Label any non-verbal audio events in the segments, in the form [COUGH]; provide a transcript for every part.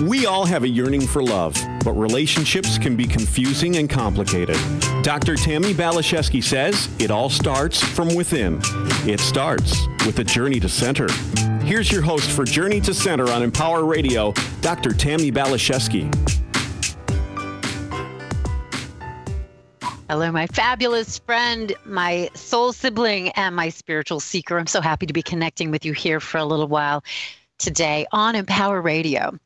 We all have a yearning for love, but relationships can be confusing and complicated. Dr. Tammy Baliszewski says it all starts from within. It starts with a journey to center. Here's your host for Journey to Center on Empower Radio, Dr. Tammy Baliszewski. Hello, my fabulous friend, my soul sibling, and my spiritual seeker. I'm so happy to be connecting with you here for a little while today on Empower Radio.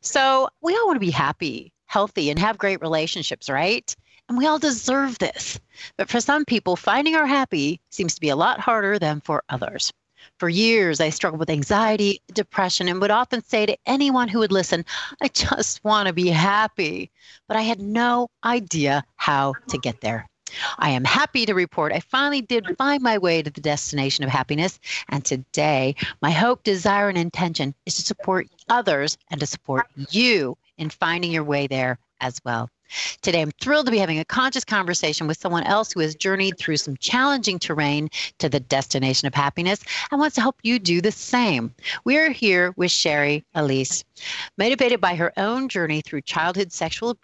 So, we all want to be happy, healthy, and have great relationships, right? And we all deserve this. But for some people, finding our happy seems to be a lot harder than for others. For years, I struggled with anxiety, depression, and would often say to anyone who would listen, I just want to be happy. But I had no idea how to get there. I am happy to report I finally did find my way to the destination of happiness. And today, my hope, desire, and intention is to support others and to support you in finding your way there as well. Today, I'm thrilled to be having a conscious conversation with someone else who has journeyed through some challenging terrain to the destination of happiness and wants to help you do the same. We are here with Shari Alyse. Motivated by her own journey through childhood sexual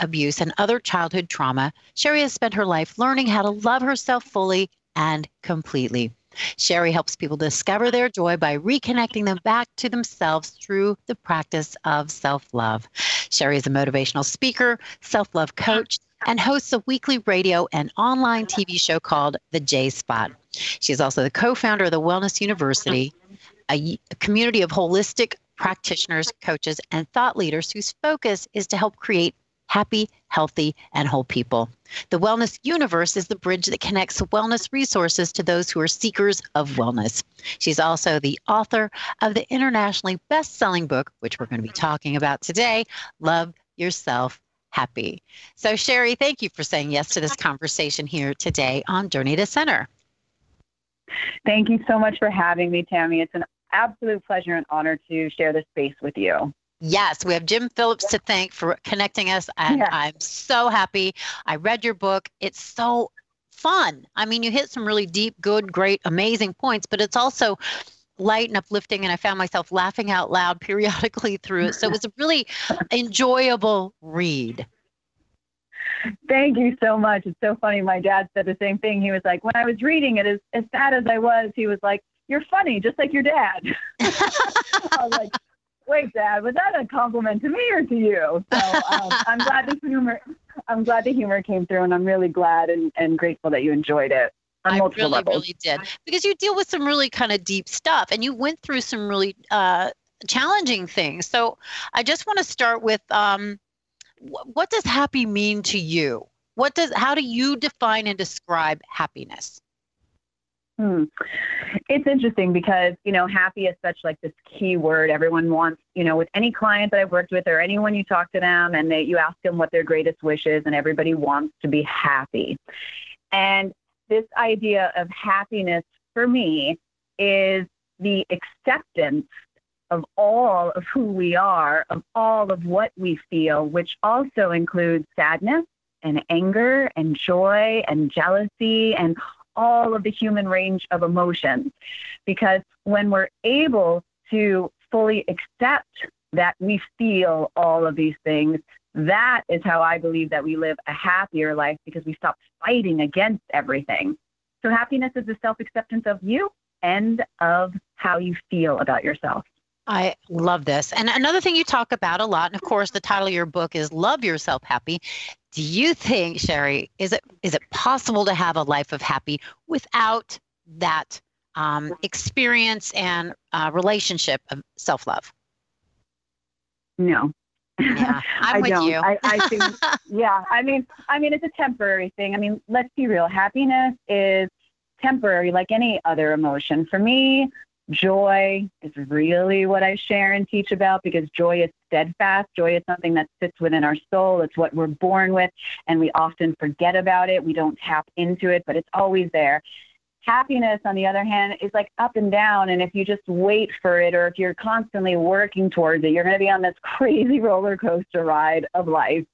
abuse and other childhood trauma, Shari has spent her life learning how to love herself fully and completely. Shari helps people discover their joy by reconnecting them back to themselves through the practice of self love. Shari is a motivational speaker, self love coach, and hosts a weekly radio and online TV show called The J Spot. She is also the co founder of the Wellness Universe, a, a community of holistic practitioners, coaches, and thought leaders whose focus is to help create happy, healthy, and whole people. The Wellness Universe is the bridge that connects wellness resources to those who are seekers of wellness. She's also the author of the internationally best selling book, which we're going to be talking about today Love Yourself Happy. So, Shari, thank you for saying yes to this conversation here today on Journey to Center. Thank you so much for having me, Tammy. It's an absolute pleasure and honor to share this space with you. Yes, we have Jim Phillips to thank for connecting us. And yeah. I'm so happy. I read your book. It's so fun. I mean, you hit some really deep, good, great, amazing points, but it's also light and uplifting. And I found myself laughing out loud [LAUGHS] periodically through it. So it was a really enjoyable read. Thank you so much. It's so funny. My dad said the same thing. He was like, when I was reading it, as, as sad as I was, he was like, You're funny, just like your dad. [LAUGHS] I was like, wait, Dad, was that a compliment to me or to you? So um, [LAUGHS] I'm glad the humor, I'm glad the humor came through, and I'm really glad and, and grateful that you enjoyed it. I really, levels. really did because you deal with some really kind of deep stuff, and you went through some really uh, challenging things. So I just want to start with um, what does happy mean to you? What does how do you define and describe happiness? Hmm. It's interesting because, you know, happy is such like this key word. Everyone wants, you know, with any client that I've worked with or anyone you talk to them and they, you ask them what their greatest wish is and everybody wants to be happy. And this idea of happiness for me is the acceptance of all of who we are, of all of what we feel, which also includes sadness and anger and joy and jealousy and all of the human range of emotions. Because when we're able to fully accept that we feel all of these things, that is how I believe that we live a happier life because we stop fighting against everything. So, happiness is the self acceptance of you and of how you feel about yourself. I love this. And another thing you talk about a lot, and of course, the title of your book is Love Yourself Happy. Do you think, Shari, is it is it possible to have a life of happy without that um, experience and uh, relationship of self love? No. Yeah, [LAUGHS] I'm I with don't. you. I, I [LAUGHS] think, yeah. I mean, I mean, it's a temporary thing. I mean, let's be real. Happiness is temporary, like any other emotion. For me, Joy is really what I share and teach about because joy is steadfast. Joy is something that sits within our soul. It's what we're born with, and we often forget about it. We don't tap into it, but it's always there. Happiness, on the other hand, is like up and down. And if you just wait for it, or if you're constantly working towards it, you're going to be on this [LAUGHS] crazy roller coaster ride of life.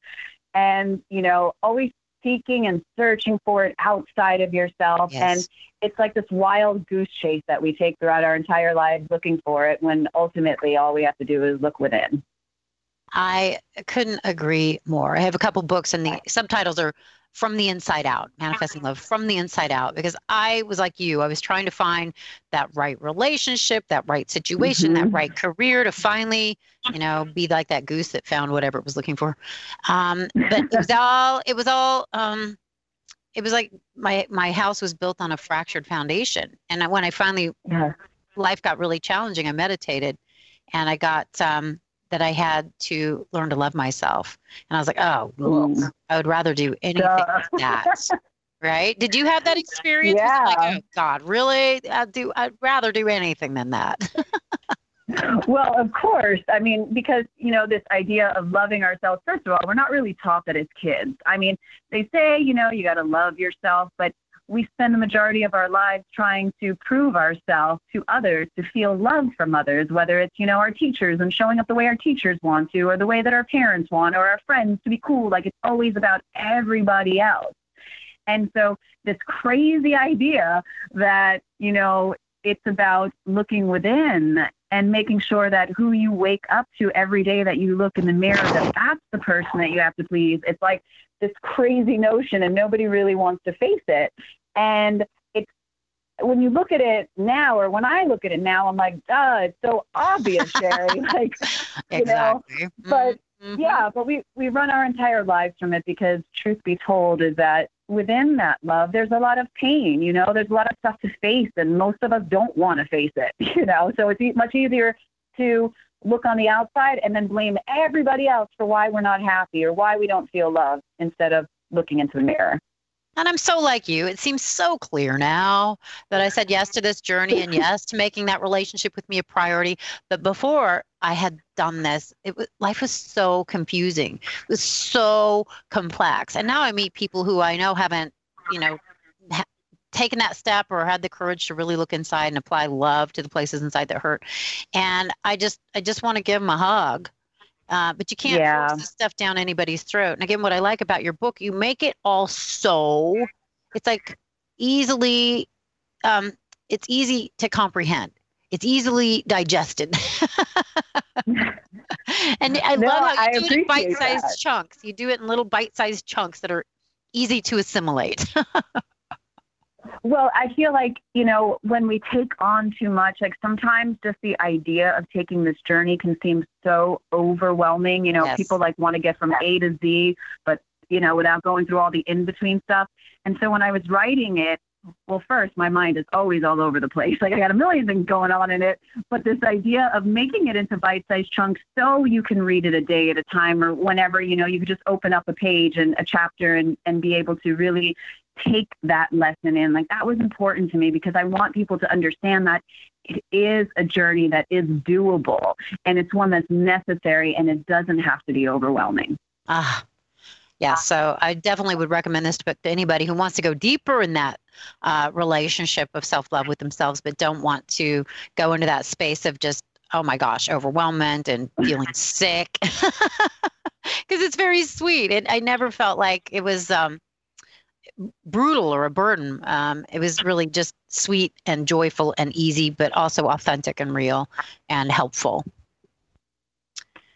And, you know, always seeking and searching for it outside of yourself. Yes. And it's like this wild goose chase that we take throughout our entire lives looking for it when ultimately all we have to do is look within. I couldn't agree more. I have a couple books, and the subtitles are from the inside out, manifesting love from the inside out. Because I was like you, I was trying to find that right relationship, that right situation, mm-hmm. that right career to finally, you know, be like that goose that found whatever it was looking for. Um, but it was [LAUGHS] all, it was all, um, it was like my my house was built on a fractured foundation. And when I finally, yeah. life got really challenging, I meditated, and I got um, that I had to learn to love myself. And I was like, oh, mm. I would rather do anything like that. [LAUGHS] right? Did you have that experience? Yeah. Like, oh God, really? I'd do. I'd rather do anything than that. [LAUGHS] well, of course. I mean, because, you know, this idea of loving ourselves, first of all, we're not really taught that as kids. I mean, they say, you know, you got to love yourself, but we spend the majority of our lives trying to prove ourselves to others, to feel love from others, whether it's, you know, our teachers and showing up the way our teachers want to, or the way that our parents want, or our friends to be cool. Like it's always about everybody else. And so this crazy idea that, you know, it's about looking within and making sure that who you wake up to every day that you look in the mirror that that's the person that you have to please it's like this crazy notion and nobody really wants to face it and it's when you look at it now, or when I look at it now, I'm like, duh, it's so obvious, [LAUGHS] Shari. [LAUGHS] like, you know, but mm-hmm. yeah, but we, we run our entire lives from it because truth be told is that within that love, there's a lot of pain, you know, there's a lot of stuff to face and most of us don't want to face it, [LAUGHS] you know, so it's much easier to look on the outside and then blame everybody else for why we're not happy or why we don't feel love instead of looking into the mirror. And I'm so like you. It seems so clear now that I said yes to this journey and [LAUGHS] yes to making that relationship with me a priority. But before I had done this, it was life was so confusing. It was so complex. And now I meet people who I know haven't, you know, ha- taken that step or had the courage to really look inside and apply love to the places inside that hurt. And I just I just want to give them a hug uh, but you can't yeah. force this stuff down anybody's throat. And again, what I like about your book, you make it all so it's like easily, um, it's easy to comprehend. It's easily digested. [LAUGHS] and I no, love how you I do it in bite-sized chunks. You do it in little bite-sized chunks that are easy to assimilate. [LAUGHS] Well, I feel like, you know, when we take on too much, like sometimes just the idea of taking this journey can seem so overwhelming. You know, yes. people like want to get from A to Z, but, you know, without going through all the in between stuff. And so when I was writing it, well, first, my mind is always all over the place. [LAUGHS] Like I got a million things going on in it, but this idea of making it into bite-sized chunks so you can read it a day at a time or whenever, you know, you could just open up a page and a chapter and, and be able to really take that lesson in. Like that was important to me because I want people to understand that it is a journey that is doable and it's one that's necessary and it doesn't have to be overwhelming. Ah, yeah. So I definitely would recommend this book to anybody who wants to go deeper in that uh, relationship of self love with themselves, but don't want to go into that space of just, oh my gosh, overwhelmment and feeling sick. [LAUGHS] Because it's very sweet. It, I never felt like it was. Um, brutal or a burden. Um, it was really just sweet and joyful and easy, but also authentic and real and helpful.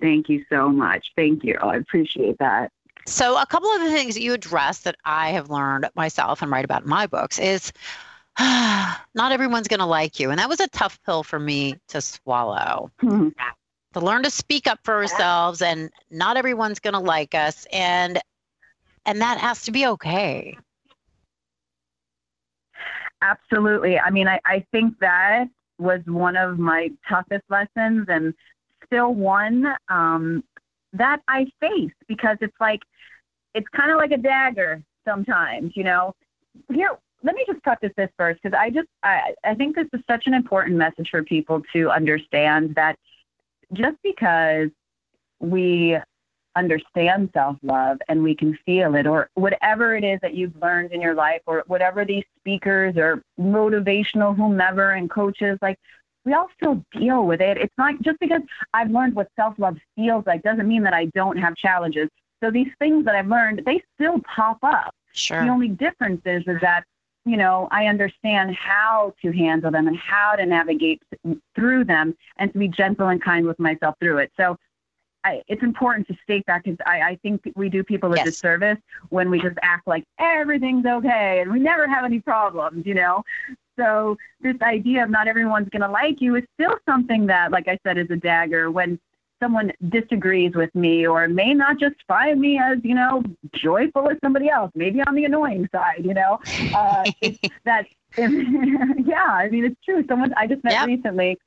Thank you so much. Thank you. I appreciate that. So, a couple of the things that you address that I have learned myself and write about in my books is [SIGHS] not everyone's going to like you. And that was a tough pill for me to swallow. Mm-hmm. To learn to speak up for ourselves and not everyone's going to like us and and that has to be okay. Absolutely. I mean, I, I think that was one of my toughest lessons and still one um, that I face because it's like, it's kind of like a dagger sometimes, you know. Here, let me just preface this first because I just, I, I think this is such an important message for people to understand that just because we understand self love and we can feel it, or whatever it is that you've learned in your life, or whatever these speakers or motivational whomever and coaches like. We all still deal with it. It's not just because I've learned what self love feels like doesn't mean that I don't have challenges. So these things that I've learned, they still pop up. Sure. The only difference is, is that you know, I understand how to handle them and how to navigate through them and to be gentle and kind with myself through it. So I, it's important to state that because I, I think we do people a Yes. disservice when we just act like everything's okay and we never have any problems, you know? So this idea of not everyone's going to like you is still something that, like I said, is a dagger when someone disagrees with me or may not just find me as, you know, joyful as somebody else, maybe on the annoying side, you know? Uh, [LAUGHS] that, [LAUGHS] yeah, I mean, it's true. Someone I just met Yep. recently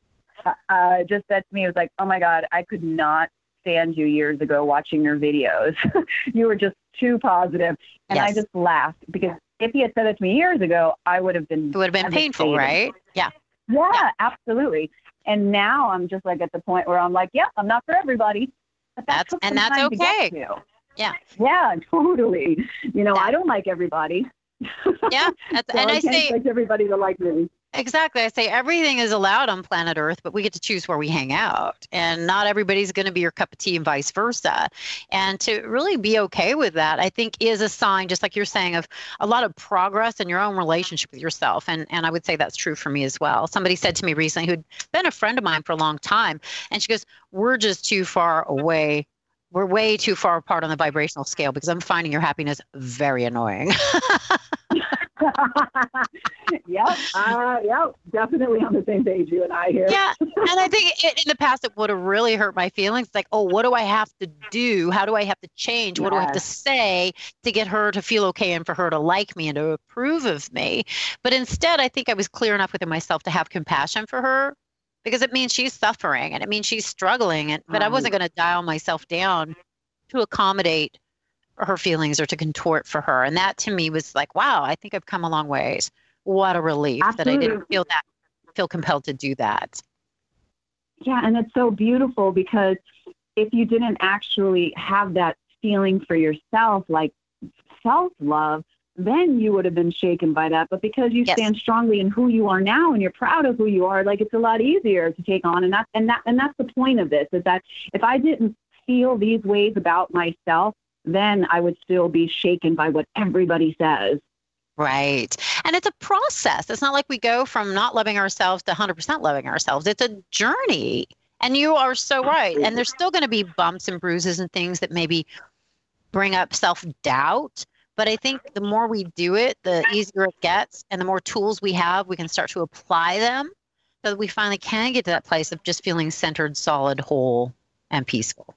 uh, uh, just said to me, it was like, oh my God, I could not stand you years ago watching your videos. [LAUGHS] you were just too positive. And I just laughed because if he had said it to me years ago, I would have been It would have been painful, right? Yeah. Yeah, absolutely. And now I'm just like at the point where I'm like, yeah, I'm not for everybody. But that That's- and that's okay. Yeah. Yeah, totally. You know, I don't like everybody. Yeah. That's, [LAUGHS] So and I can't say expect everybody to like me. Exactly. I say everything is allowed on planet Earth, but we get to choose where we hang out, and not everybody's going to be your cup of tea, and vice versa. And to really be okay with that, I think, is a sign, just like you're saying, of a lot of progress in your own relationship with yourself. And and I would say that's true for me as well. Somebody said to me recently, who'd been a friend of mine for a long time, and she goes, "We're just too far away." We're way too far apart on the vibrational scale because I'm finding your happiness very annoying. [LAUGHS] [LAUGHS] yep. Uh, yep. Definitely on the same page, you and I here. yeah [LAUGHS] and i think it, in the past it would have really hurt my feelings like oh what do i have to do how do i have to change what do i have to say to get her to feel okay and for her to like me and to approve of me but instead i think i was clear enough within myself to have compassion for her because it means she's suffering and it means she's struggling and but i wasn't going to dial myself down to accommodate her feelings or to contort for her and that to me was like wow i think i've come a long ways what a relief that i didn't feel that feel compelled to do that Yeah, and it's so beautiful because if you didn't actually have that feeling for yourself, like self love, then you would have been shaken by that. But because you Yes. stand strongly in who you are now and you're proud of who you are, like it's a lot easier to take on. And that and that and that's the point of this is that if I didn't feel these ways about myself, then I would still be shaken by what everybody says. Right. And it's a process. It's not like we go from not loving ourselves to 100% loving ourselves. It's a journey. And you are so right. And there's still going to be bumps and bruises and things that maybe bring up self doubt. But I think the more we do it, the easier it gets. And the more tools we have, we can start to apply them so that we finally can get to that place of just feeling centered, solid, whole, and peaceful.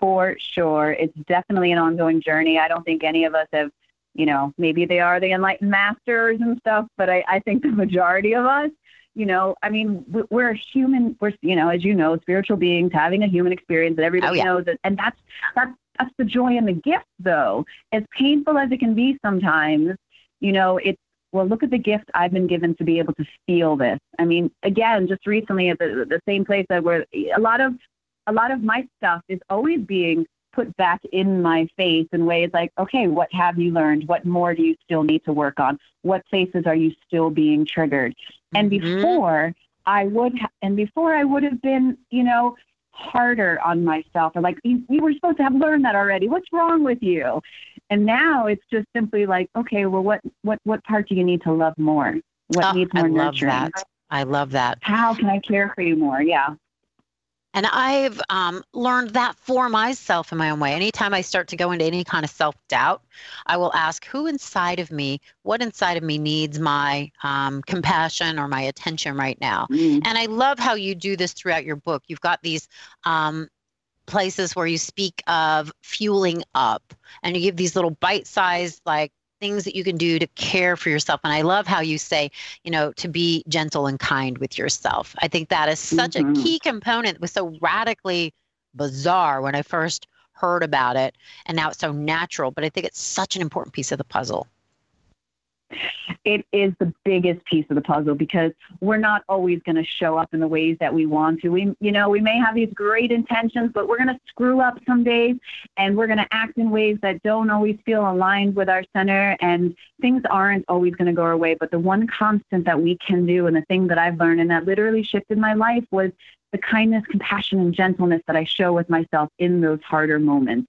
For sure. It's definitely an ongoing journey. I don't think any of us have, you know, maybe they are the enlightened masters and stuff, but I, I think the majority of us, you know, I mean, we- we're human, we're, you know, as you know, spiritual beings having a human experience that everybody Oh, yeah. knows it. And that's, that's, that's the joy and the gift though. As painful as it can be sometimes, you know, it's, well, look at the gift I've been given to be able to feel this. I mean, again, just recently at the, the same place that where a lot of a lot of my stuff is always being put back in my face in ways like, okay, what have you learned? What more do you still need to work on? What places are you still being triggered? And Mhm. before I would, ha- and before I would have been, you know, harder on myself or like, you, you were supposed to have learned that already. What's wrong with you? And now it's just simply like, okay, well, what, what, what part do you need to love more? What Oh, needs I more love nurturing? that. I love that. How can I care for you more? Yeah. And I've um, learned that for myself in my own way. Anytime I start to go into any kind of self doubt, I will ask who inside of me, what inside of me needs my um, compassion or my attention right now. Mm. And I love how you do this throughout your book. You've got these um, places where you speak of fueling up and you give these little bite sized, like, things that you can do to care for yourself. And I love how you say, you know, to be gentle and kind with yourself. I think that is such Mhm. a key component that was so radically bizarre when I first heard about it. And now it's so natural, but I think it's such an important piece of the puzzle. It is the biggest piece of the puzzle because we're not always going to show up in the ways that we want to. We, you know, we may have these great intentions, but we're going to screw up some days and we're going to act in ways that don't always feel aligned with our center and things aren't always going to go our way. But the one constant that we can do and the thing that I've learned and that literally shifted my life was the kindness, compassion, and gentleness that I show with myself in those harder moments.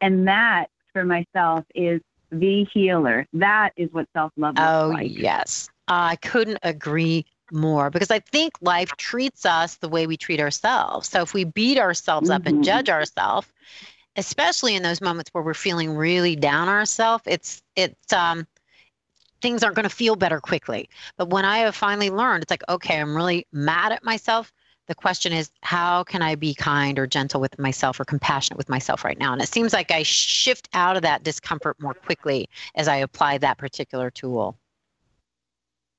And that for myself is the healer. That is what self love looks Oh, like. yes. I couldn't agree more because I think life treats us the way we treat ourselves. So if we beat ourselves up and Mhm. judge ourselves, especially in those moments where we're feeling really down ourselves, it's it's um things aren't going to feel better quickly. But when I have finally learned, it's like, okay, I'm really mad at myself. The question is, how can I be kind or gentle with myself or compassionate with myself right now? And it seems like I shift out of that discomfort more quickly as I apply that particular tool.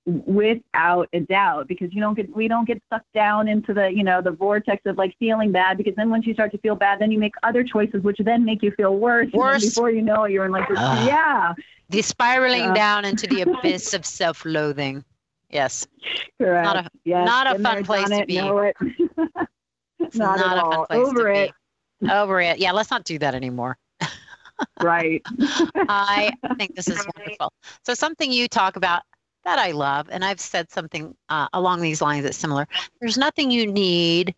without a doubt because you don't get we don't get sucked down into the you know the vortex of like feeling bad because then once you start to feel bad then you make other choices which then make you feel worse And Worse. before you know it you're in like this, Ah. yeah The spiraling down into the abyss of self loathing. Yes. correct Not a- yes, not a fun place to it, be. it. It's [LAUGHS] not, not, at a all fun place over to it be. Over it. Yeah, let's not do that anymore. [LAUGHS] right I [LAUGHS] think this is wonderful. So, something you talk about that I love, and I've said something uh, along these lines that's similar. There's nothing you need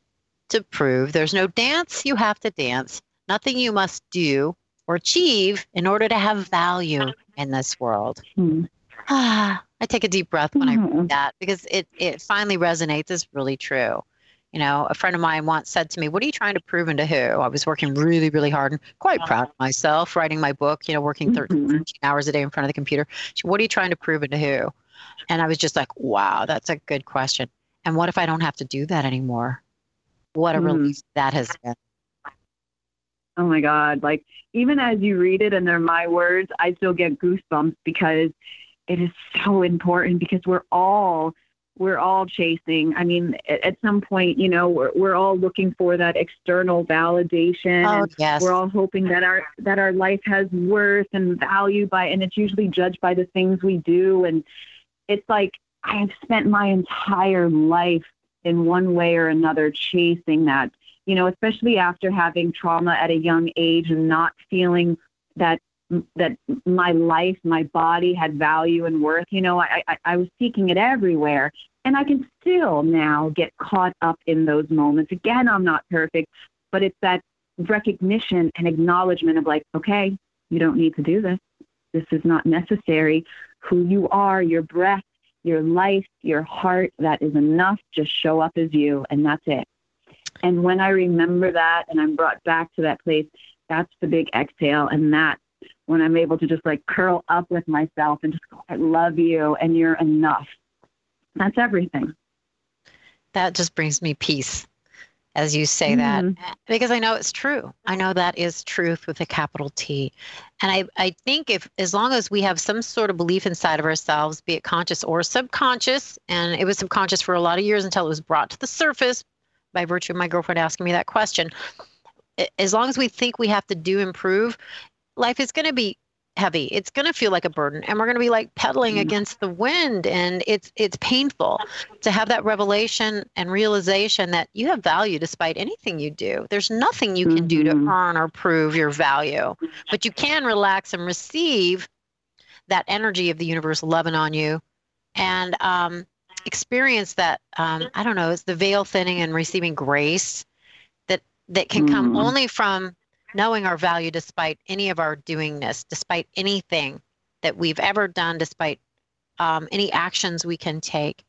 to prove. There's no dance you have to dance. Nothing you must do or achieve in order to have value in this world. Hmm. [SIGHS] Ah, I take a deep breath when I Mhm. read that because it it finally resonates as really true. You know, a friend of mine once said to me, What are you trying to prove and to who? I was working really, really hard and quite proud of myself, writing my book, you know, working 13, Mhm. 13 hours a day in front of the computer. She, what are you trying to prove and to who? And I was just like, Wow, that's a good question. And what if I don't have to do that anymore? What a Mm. relief that has been. Oh my God. Like, even as you read it and they're my words, I still get goosebumps because it is so important because we're all we're all chasing. I mean, at, at some point, you know, we're we're all looking for that external validation. Oh, and yes. we're all hoping that our that our life has worth and value by and it's usually judged by the things we do. And it's like I've spent my entire life in one way or another chasing that you know, especially after having trauma at a young age and not feeling that that my life, my body had value and worth. You know, I, I I was seeking it everywhere, and I can still now get caught up in those moments. Again, I'm not perfect, but it's that recognition and acknowledgement of like, okay, you don't need to do this. This is not necessary. Who you are, your breath, your life, your heart, that is enough. Just show up as you, and that's it. And when I remember that and I'm brought back to that place, that's the big exhale. And that's when I'm able to just like curl up with myself and just go, I love you and you're enough. That's everything. that just brings me peace as you say that mm-hmm. because i know it's true i know that is truth with a capital t and i i think if as long as we have some sort of belief inside of ourselves be it conscious or subconscious and it was subconscious for a lot of years until it was brought to the surface by virtue of my girlfriend asking me that question as long as we think we have to do improve life is going to be heavy it's going to feel like a burden and we're going to be like pedaling Mhm. against the wind and it's it's painful to have that revelation and realization that you have value despite anything you do. There's nothing you can do to Mhm. earn or prove your value, but you can relax and receive that energy of the universe loving on you and um, experience that. Um, I don't know, it's the veil thinning and receiving grace that that can come Mm. only from knowing our value despite any of our doingness, despite anything that we've ever done, despite um, any actions we can take.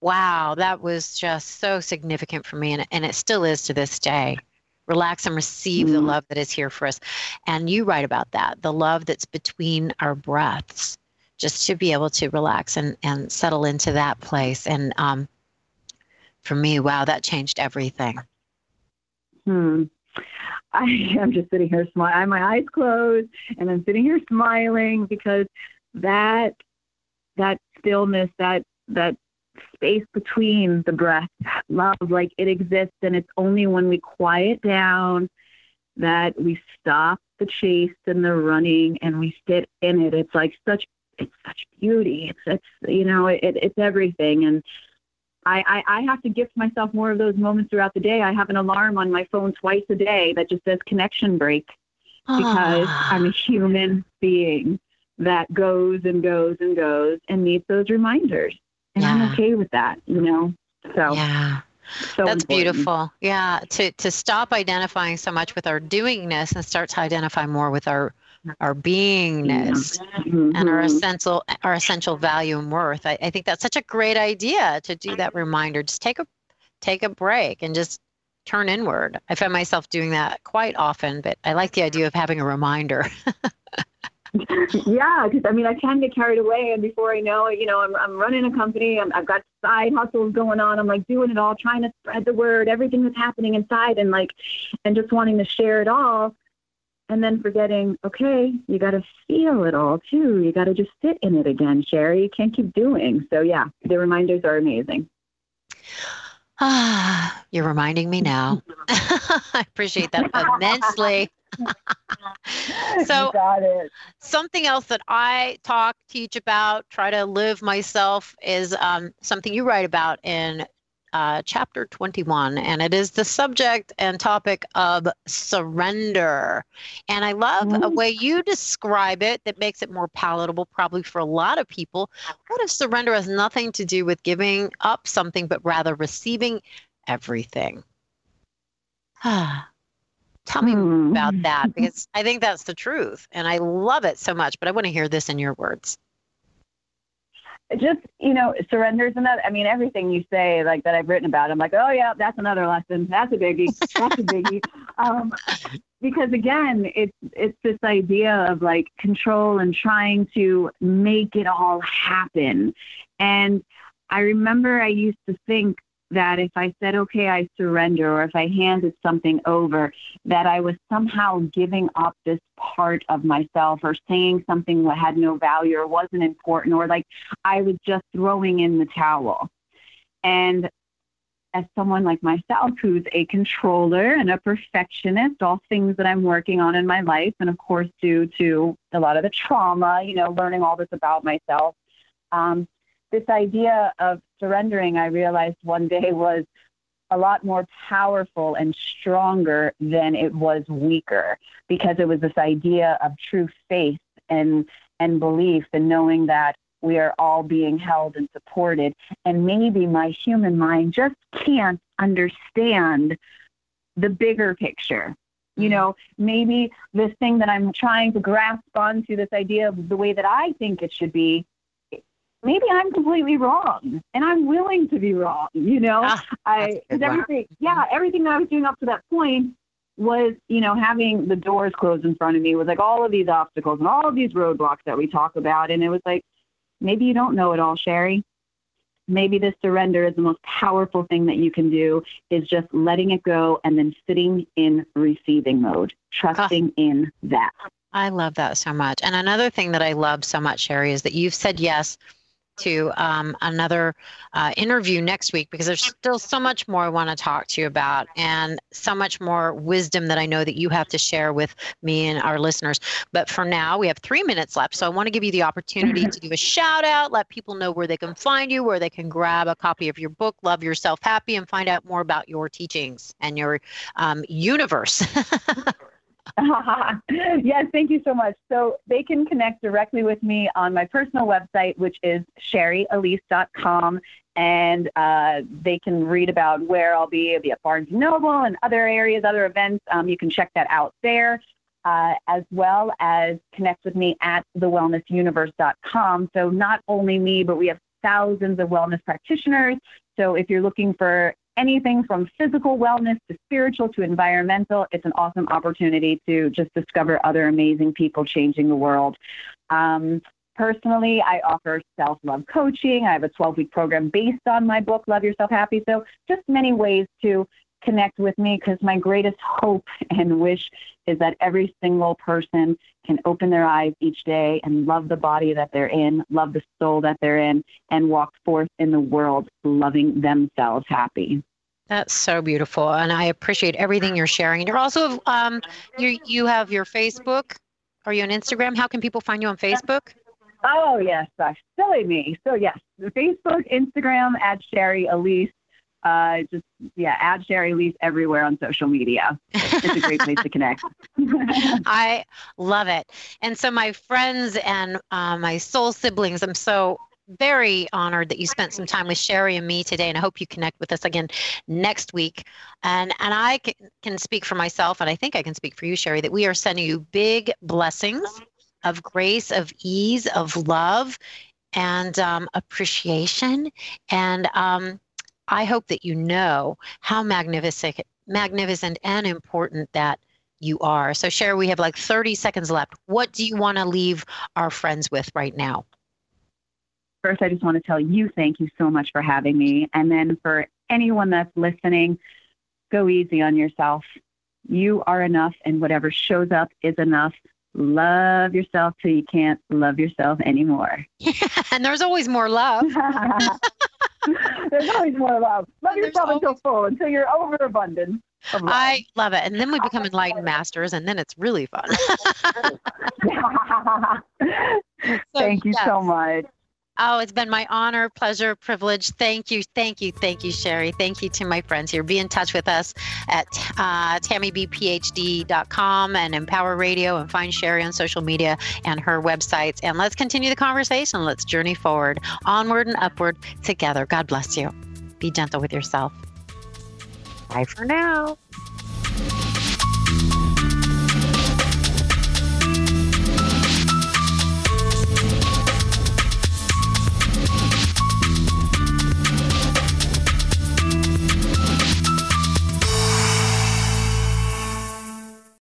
Wow, that was just so significant for me, and, and it still is to this day. Relax and receive the Mm. love that is here for us. And you write about that the love that's between our breaths, just to be able to relax and, and settle into that place. And um, for me, wow, that changed everything. Hmm. [LAUGHS] I am just sitting here smiling. I have my eyes closed and I'm sitting here smiling because that that stillness, that that space between the breath, love, like it exists and it's only when we quiet down that we stop the chase and the running and we sit in it. It's like such it's such beauty. It's it's you know, it, it's everything and I, I, I have to gift myself more of those moments throughout the day. I have an alarm on my phone twice a day that just says connection break because Ah. I'm a human being that goes and goes and goes and needs those reminders. And Yeah. I'm okay with that, you know? So, yeah. so That's important. beautiful. Yeah, to to stop identifying so much with our doingness and start to identify more with our our beingness, mm-hmm. and our essential our essential value and worth. I, I think that's such a great idea to do that reminder. Just take a take a break and just turn inward. I find myself doing that quite often, but I like the idea of having a reminder. [LAUGHS] yeah, because I mean, I can get carried away, and before I know it, you know, I'm I'm running a company. I'm, I've got side hustles going on. I'm like doing it all, trying to spread the word, everything that's happening inside, and like, and just wanting to share it all, and then forgetting. Okay, you got to feel it all too. You got to just sit in it again, Shari. You can't keep doing. So yeah, the reminders are amazing. Ah, you're reminding me now. [LAUGHS] I appreciate that immensely. [LAUGHS] so something else that I talk, teach about, try to live myself is um, something you write about in uh, chapter 21, and it is the subject and topic of surrender. And I love mm-hmm. a way you describe it that makes it more palatable, probably for a lot of people. What if surrender has nothing to do with giving up something, but rather receiving everything? [SIGHS] Tell me mm. about that [LAUGHS] because I think that's the truth and I love it so much, but I want to hear this in your words. Just, you know, surrenders another, I mean, everything you say, like that I've written about, I'm like, oh, yeah, that's another lesson. That's a biggie. That's a biggie. [LAUGHS] um, because again, it's, it's this idea of like control and trying to make it all happen. And I remember I used to think that if I said, okay, I surrender, or if I handed something over, that I was somehow giving up this part of myself or saying something that had no value or wasn't important, or like I was just throwing in the towel. And as someone like myself who's a controller and a perfectionist, all things that I'm working on in my life, and of course, due to a lot of the trauma, you know, learning all this about myself. Um, this idea of surrendering, I realized one day was a lot more powerful and stronger than it was weaker because it was this idea of true faith and and belief and knowing that we are all being held and supported and maybe my human mind just can't understand the bigger picture you mm-hmm. know maybe this thing that i'm trying to grasp onto this idea of the way that i think it should be maybe I'm completely wrong and I'm willing to be wrong, you know? Ah, I cuz everything yeah, everything that I was doing up to that point was, you know, having the doors closed in front of me was like all of these obstacles and all of these roadblocks that we talk about and it was like maybe you don't know it all, Shari. Maybe this surrender is the most powerful thing that you can do is just letting it go and then sitting in receiving mode, trusting in that. I love that so much. And another thing that I love so much, Shari, is that you've said yes to um, another uh, interview next week because there's still so much more I want to talk to you about and so much more wisdom that I know that you have to share with me and our listeners. But for now, we have three minutes left. So I want to give you the opportunity to do a shout out, let people know where they can find you, where they can grab a copy of your book, Love Yourself Happy, and find out more about your teachings and your um, universe. [LAUGHS] [LAUGHS] yes, thank you so much. So they can connect directly with me on my personal website, which is sharialyse.com. And uh, they can read about where I'll be. I'll be at Barnes & Noble and other areas, other events. Um, you can check that out there. Uh, as well as connect with me at thewellnessuniverse.com. So not only me, but we have thousands of wellness practitioners. So if you're looking for anything from physical wellness to spiritual to environmental, it's an awesome opportunity to just discover other amazing people changing the world. Um, personally, I offer self love coaching. I have a 12 week program based on my book, Love Yourself Happy. So, just many ways to connect with me because my greatest hope [LAUGHS] and wish is that every single person can open their eyes each day and love the body that they're in, love the soul that they're in, and walk forth in the world loving themselves happy. That's so beautiful, and I appreciate everything you're sharing. And you're also um, you you have your Facebook. Are you on Instagram? How can people find you on Facebook? Oh yes, gosh, silly me. So yes, Facebook, Instagram at Shari Alyse. Uh, just yeah, add Shari Alyse everywhere on social media. It's a great place to connect. [LAUGHS] I love it. And so my friends and uh, my soul siblings, I'm so very honored that you spent some time with Shari and me today, and I hope you connect with us again next week. And and I can, can speak for myself, and I think I can speak for you, Shari, that we are sending you big blessings of grace, of ease, of love, and um, appreciation. And um, I hope that you know how magnificent, magnificent and important that you are. So, Shari, we have like 30 seconds left. What do you want to leave our friends with right now? First, I just want to tell you thank you so much for having me. And then for anyone that's listening, go easy on yourself. You are enough, and whatever shows up is enough. Love yourself till you can't love yourself anymore. [LAUGHS] and there's always more love. [LAUGHS] there's always more love. Love and yourself until full, until you're overabundant. I love it. And then we become enlightened masters, and then it's really fun. [LAUGHS] [LAUGHS] so, Thank you yes. so much. Oh, it's been my honor, pleasure, privilege. Thank you, thank you, thank you, Shari. Thank you to my friends here. Be in touch with us at uh, TammyBPhD.com and Empower Radio and find Shari on social media and her websites. And let's continue the conversation. Let's journey forward, onward and upward together. God bless you. Be gentle with yourself. Bye for now.